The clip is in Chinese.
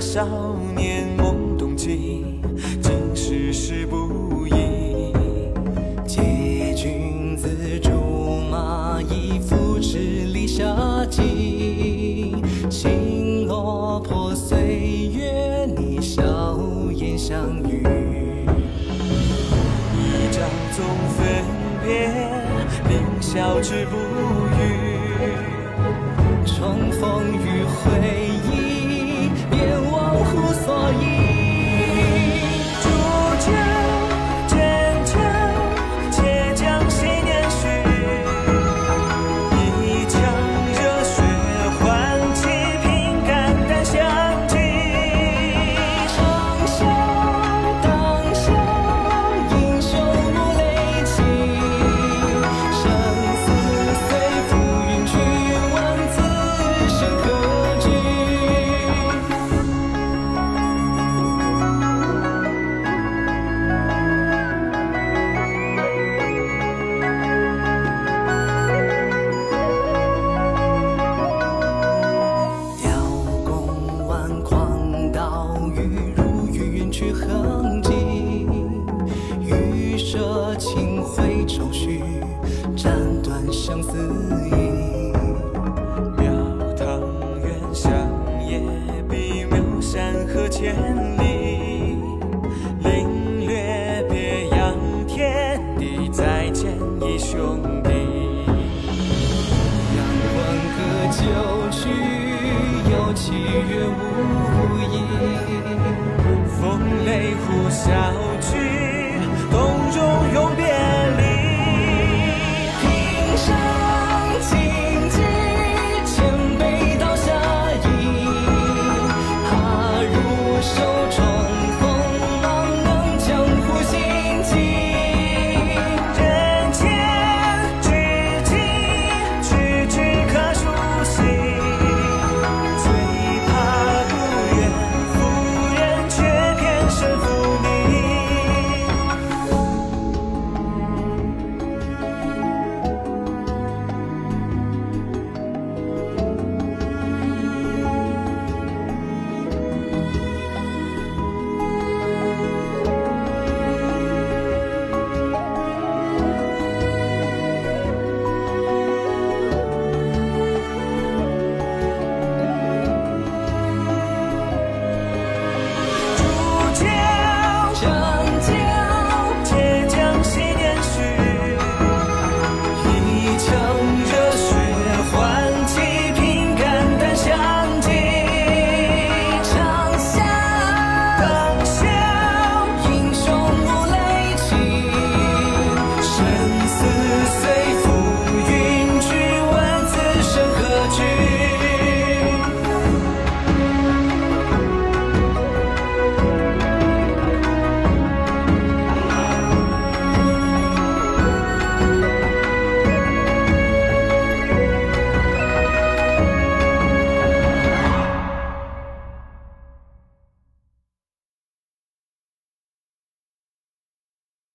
少年懵懂期，今世事不易。借君子竹马，一扶持立下情。星落破岁月，你笑颜相遇。一朝总分别，凌霄之不。舍清辉愁绪，斩断相思意。庙堂远相野，比묘山河千里。领略别样天地，再见一兄弟。阳关歌旧曲，有七月无影。风雷呼啸去，